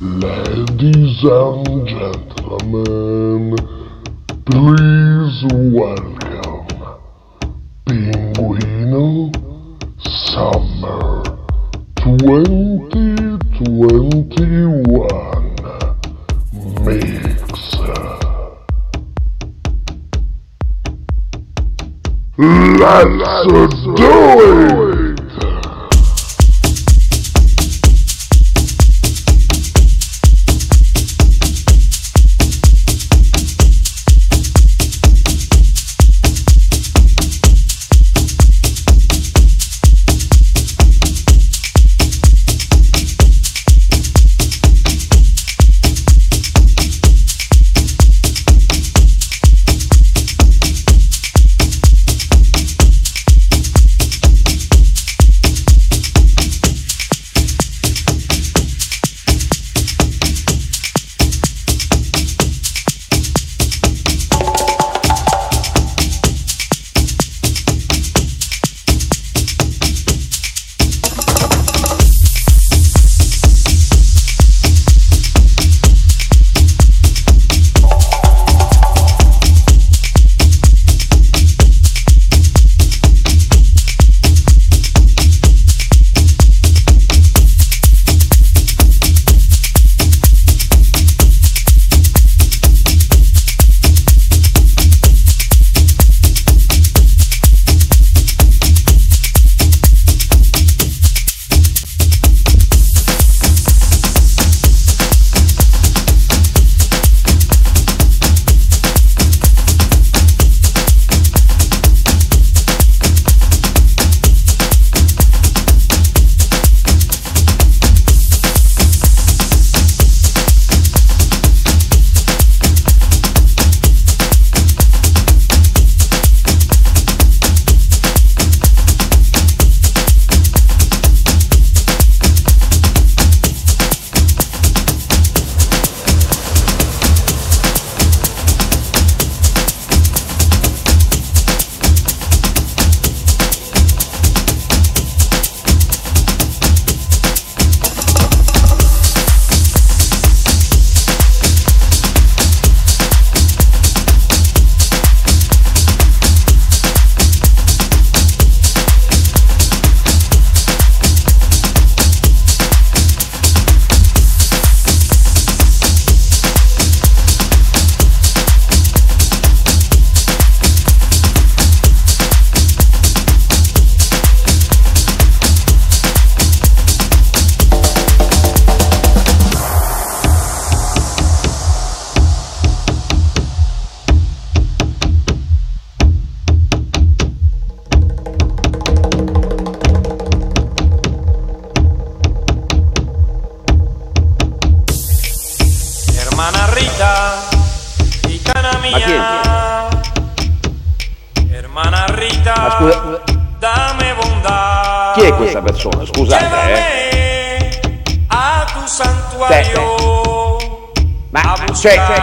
Ladies and gentlemen, please welcome Pinguino Summer 2021 Mix. Let's do it!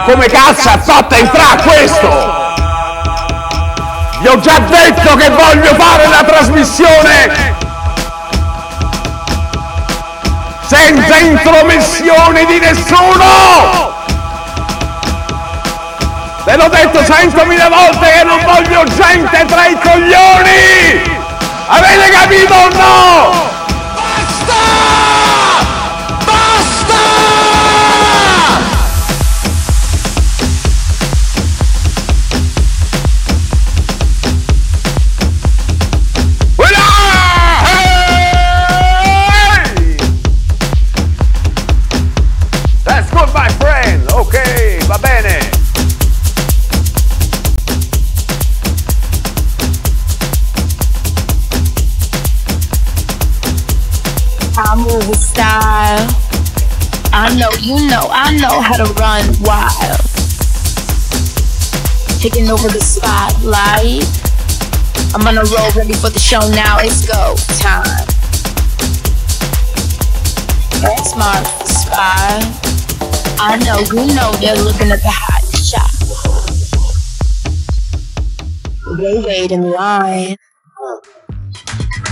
Come cazzo ha fatto a entrare questo? Vi ho già detto che voglio fare la trasmissione. Senza intromissioni di nessuno! Ve l'ho detto centomila volte che non voglio gente tra i coglioni! Avete capito o no? You how to run wild. Taking over the spotlight. I'm on a roll, ready for the show now. It's go time. Smart spy. I know, you know they're looking at the hot shot. They wait in line.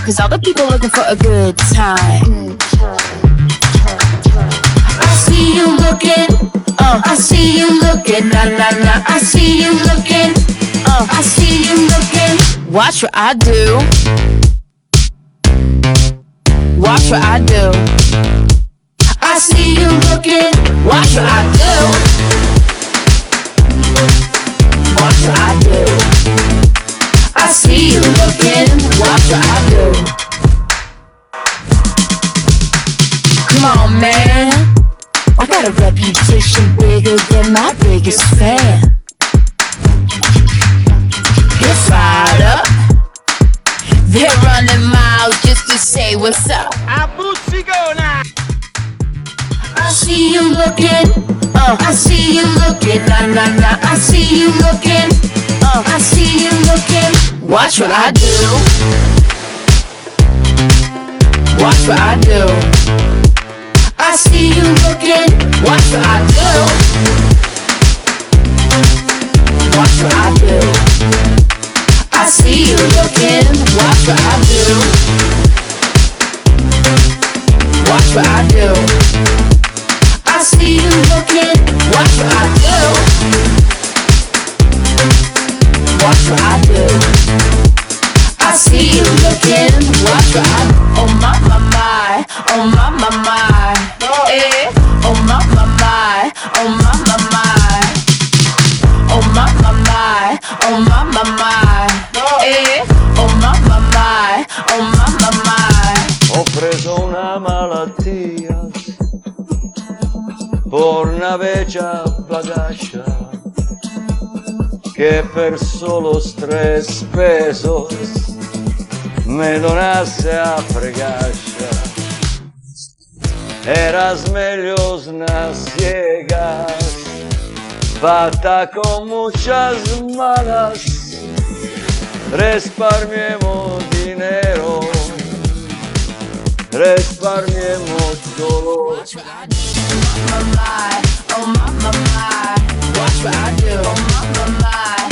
Cause all the people looking for a good time. I see see you looking. Uh, I see you looking. Nah, nah, nah. I see you looking. Uh, I see you looking. Watch what I do. Watch what I do. I see you looking. Watch what I do. Watch what I do. I see you looking. Watch what I do. Come on, man. Got a reputation bigger than my biggest fan. Get fired up. They're running miles just to say what's up. I see you looking. Uh, I see you looking. Nah, nah, nah. I see you looking. Uh, I see you looking. Watch what I do. Watch what I do. I see you looking. What I do. What I do. I see you looking. What I do. What I do. I see you looking. What I do. What I do. I see you looking. What I Oh per solo stress pesos me donasse a fregascia. Eras medios unas ciegas, fatta con muchas malas, risparmiemos dinero, risparmiemos dolor. Watch what I do. Oh oh my my. Watch what I do. Oh my my my.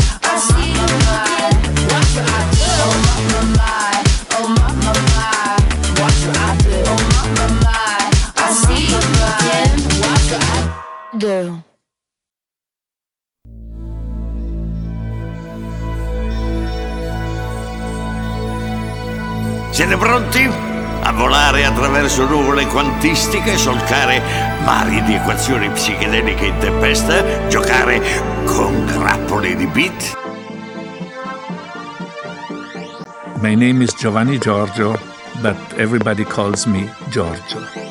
Siete pronti? A volare attraverso nuvole quantistiche, solcare mari di equazioni psichedeliche in tempesta, giocare con grappoli di beat? My name is Giovanni Giorgio, but everybody calls me Giorgio.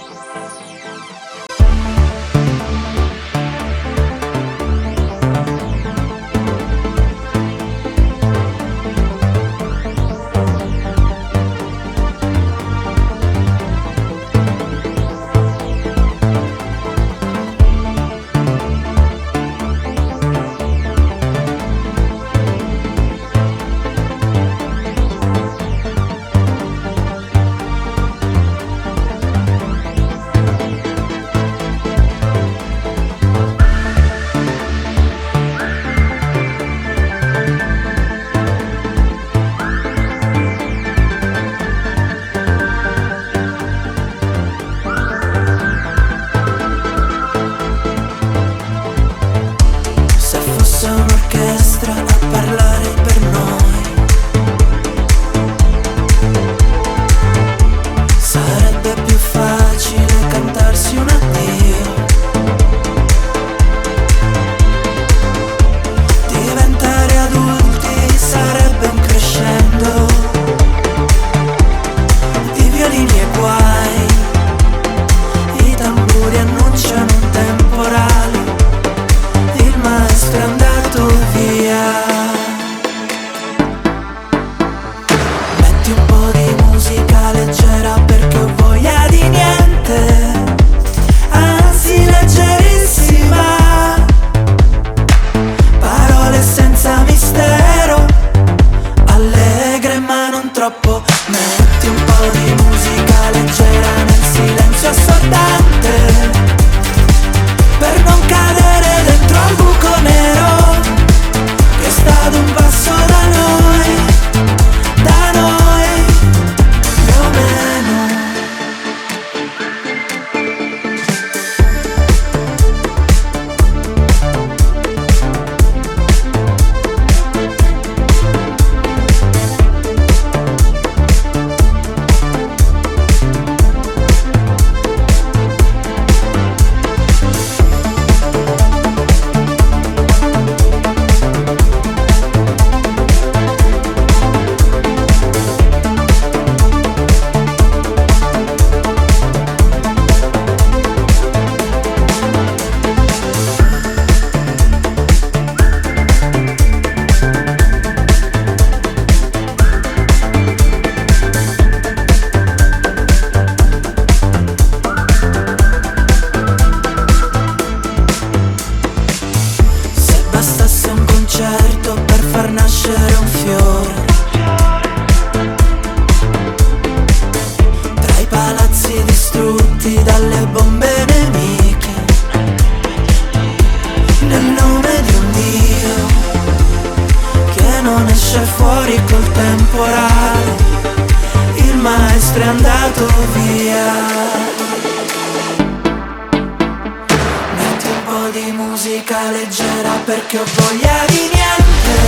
musica leggera perché ho voglia di niente,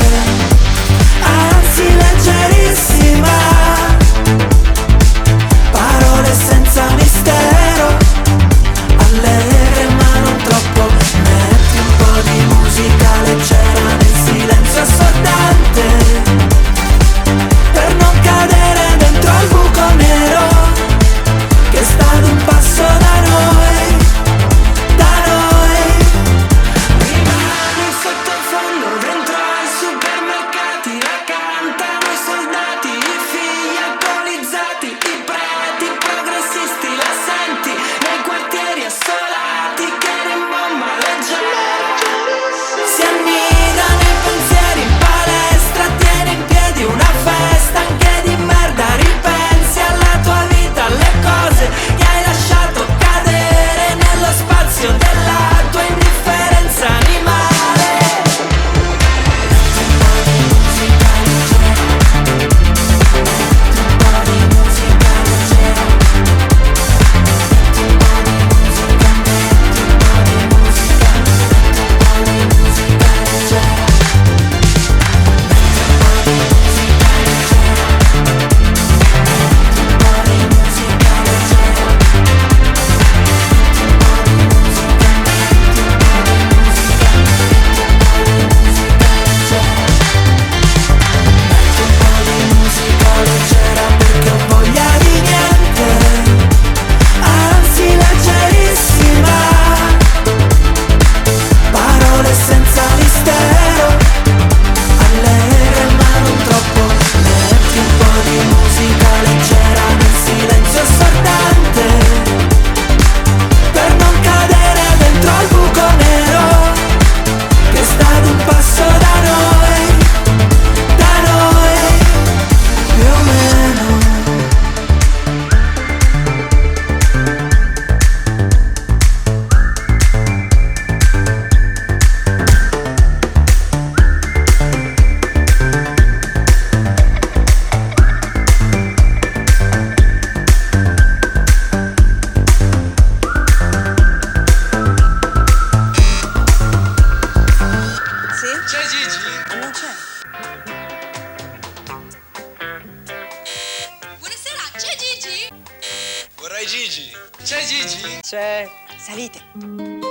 anzi leggerissima. Eh, non c'è. Buonasera, c'è Gigi? Vorrei Gigi. C'è Gigi? C'è. Salite.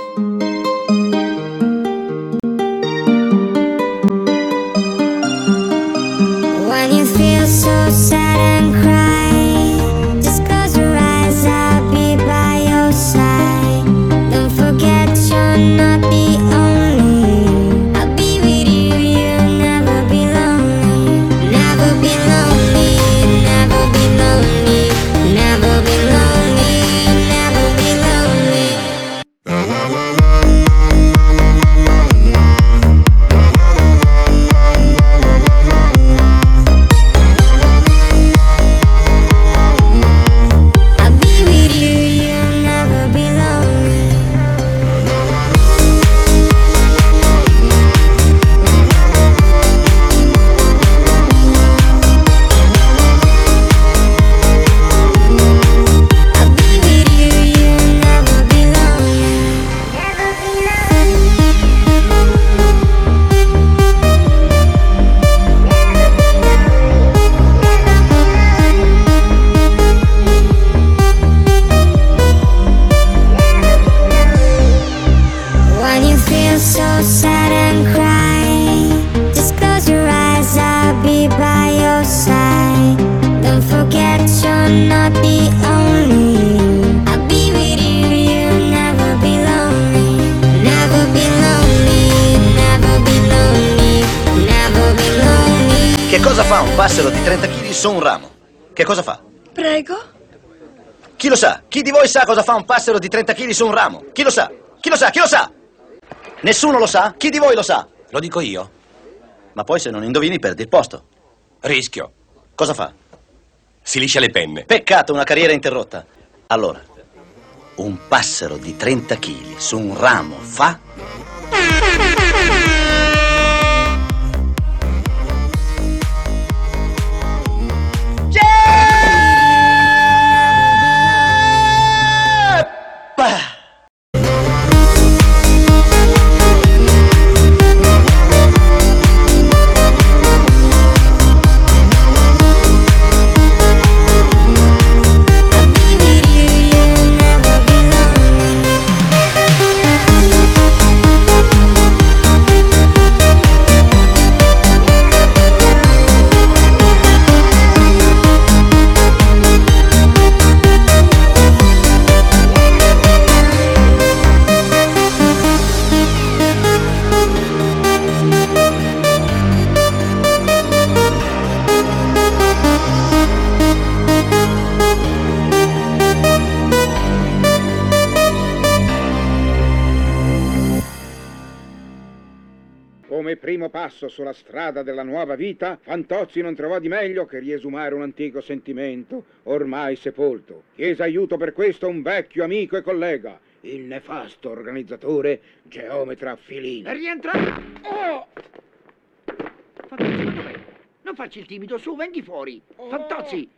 cosa fa un passero di 30 kg su un ramo? Che cosa fa? Prego? Chi lo sa? Chi di voi sa cosa fa un passero di 30 kg su un ramo? Chi lo sa? Chi lo sa? Chi lo sa? Nessuno lo sa? Chi di voi lo sa? Lo dico io. Ma poi se non indovini perdi il posto. Rischio. Cosa fa? Si liscia le penne. Peccato, una carriera interrotta. Allora, un passero di 30 kg su un ramo fa... passo sulla strada della nuova vita, Fantozzi non trovò di meglio che riesumare un antico sentimento, ormai sepolto. Chiese aiuto per questo un vecchio amico e collega, il nefasto organizzatore Geometra Filini. Rientra! Oh! Fantozzi, ma dov'è? Non facci il timido, su, venghi fuori! Fantozzi!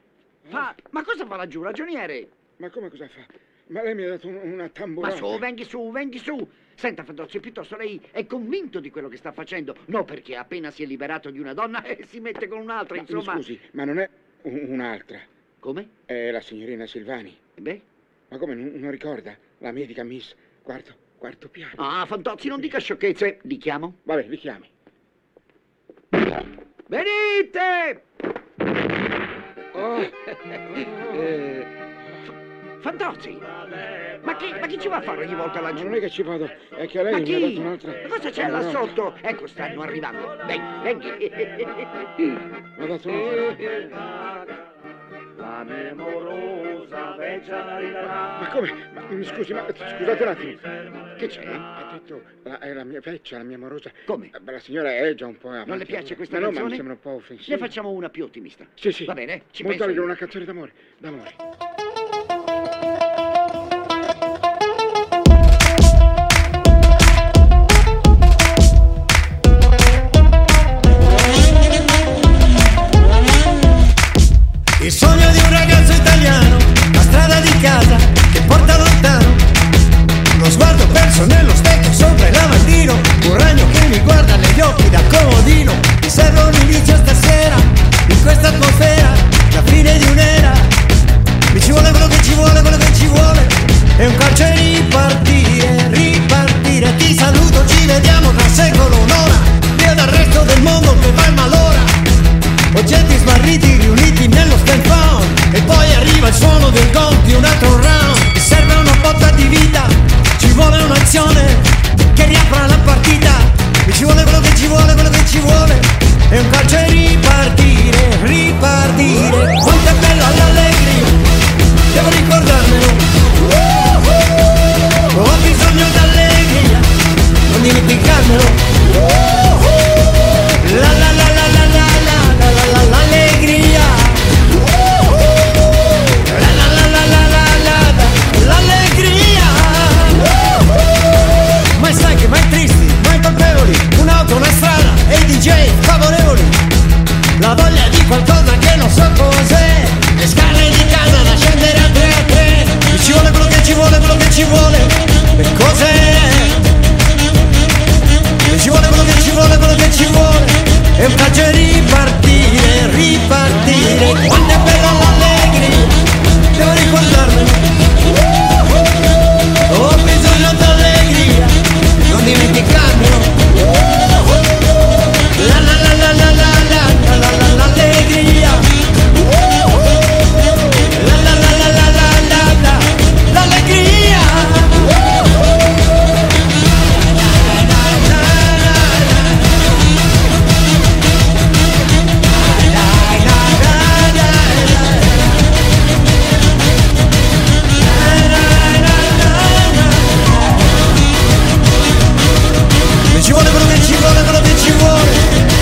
Fa... Ma cosa fa laggiù, ragioniere? Ma come cosa fa? Ma lei mi ha dato un- una tamburata. Ma su, venghi su, venghi su! Senta, Fantozzi, piuttosto lei è convinto di quello che sta facendo, no perché appena si è liberato di una donna e si mette con un'altra, Ma mi insomma... scusi, ma non è un- un'altra. Come? È la signorina Silvani. Beh? Ma come, non, non ricorda? La medica Miss quarto, quarto piano. Ah, Fantozzi, non dica sciocchezze. Li chiamo? Vabbè, li chiami. Venite! Oh. Eh, Fantozzi! Ma chi, ma chi ci va a fare ogni volta laggiù? Non è che ci vado, è che lei Ma mi ha chi? dato un'altra... Ma cosa c'è là sotto? Ecco, stanno arrivando. Venghi, venghi. Mi ha dato un'altra... La mia morosa vecchia arriverà. Ma come? Ma, mi scusi, ma scusate un attimo. Che c'è? Ha detto, la, è la mia vecchia, la mia amorosa. Come? La signora è già un po'... Non le piace questa ma no, canzone? ma mi sembra un po' offensiva. Ne facciamo una più ottimista. Sì, sì. Va bene, ci Molto penso io. una canzone d'amore. D'amore.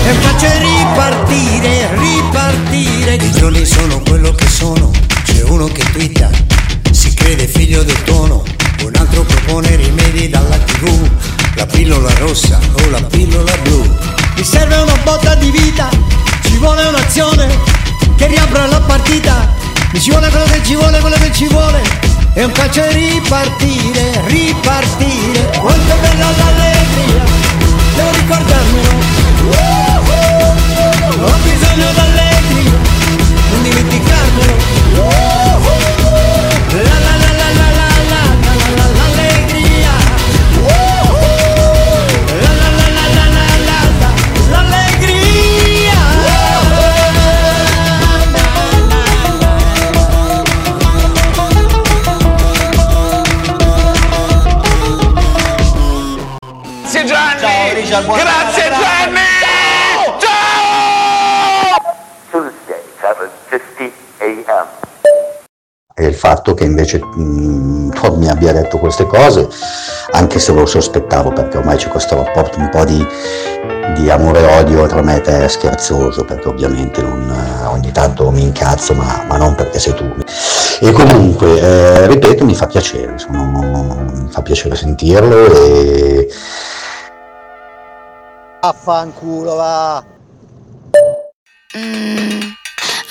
e faccio ripartire, ripartire. I giorni sono quello che sono, c'è uno che twitta, si crede figlio del tono, un altro propone rimedi dalla tv, la pillola rossa o la pillola blu. Mi serve una botta di vita, ci vuole un'azione che riapra la partita, mi ci vuole quello che ci vuole, quello che ci vuole. E un calcio ripartire, ripartire, quanto bella l'allegria, devo ricordarmelo. Ho bisogno d'allegria, non dimenticarmelo. Grazie. Gianni! Ciao! Tuesday, 7.50 a.m. E il fatto che invece mh, Todd mi abbia detto queste cose, anche se lo sospettavo perché ormai c'è questo rapporto un po' di, di amore e odio tra me e te scherzoso, perché ovviamente non, eh, ogni tanto mi incazzo, ma, ma non perché sei tu. E comunque, eh, ripeto, mi fa piacere, sono- mi fa piacere sentirlo e Affanculo, va. Mm,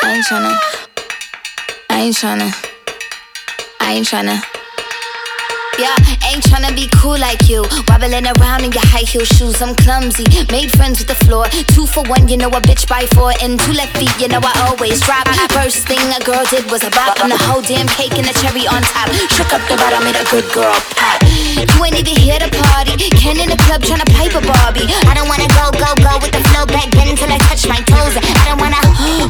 I ain't tryna. I ain't tryna. I ain't tryna. Yeah, ain't tryna be cool like you. Wobbling around in your high heel shoes, I'm clumsy. Made friends with the floor. Two for one, you know a bitch by four. And two left feet, you know I always drop. First thing a girl did was a bop. And the whole damn cake and the cherry on top. Shook up the bottom, made a good girl pop. You ain't even here to party. Ken in the club tryna pipe a Barbie. I don't wanna go, go, go with the flow back then until I touch my toes. I don't wanna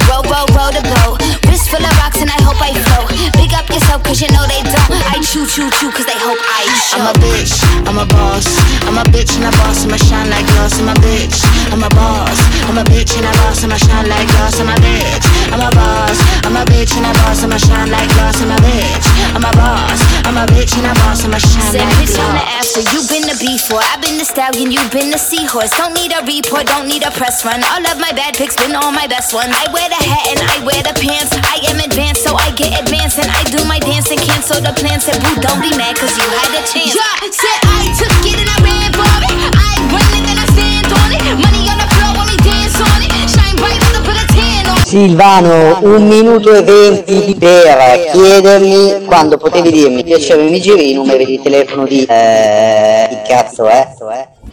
roll, roll, roll the boat. Wrist full of rocks and I hope I float. Big up yourself cause you know they don't. I chew, chew, chew cause they hope I show. I'm a bitch, I'm a boss. I'm a bitch and a boss, I'ma shine like glass. I'm a bitch, I'm a boss. I'm a bitch and a boss, I'ma shine like glass. I'm a bitch, I'm a boss. I'm a bitch and a boss, I'ma shine like glass. I'm a bitch, I'm a boss. I'm a bitch and a boss, I'ma shine Said like bitch on the glass. after, you been the before. I've been the stallion, you've been the seahorse. Don't need a report, don't need a press run. All of my bad pics been all my best ones. I wear the hat and I wear the pants. I am advanced, so I get advanced. And I do my dance and cancel the plans. Said, boo, don't be mad, cause you had a chance. Yeah, said I took it and I ran for it. I win it, then I stand on it. Money on the floor, only dance on it. Shine bright, put a tan on it. Silvano, un minuto e venti per chiedermi quando potevi dirmi piacere mi giri i numeri di telefono di eh, che cazzo è?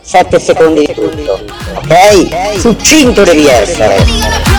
7 secondi di tutto, ok? Succinto devi essere.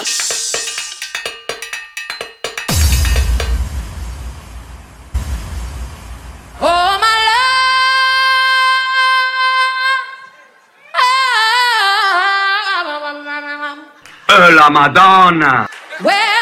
La Madonna! Well,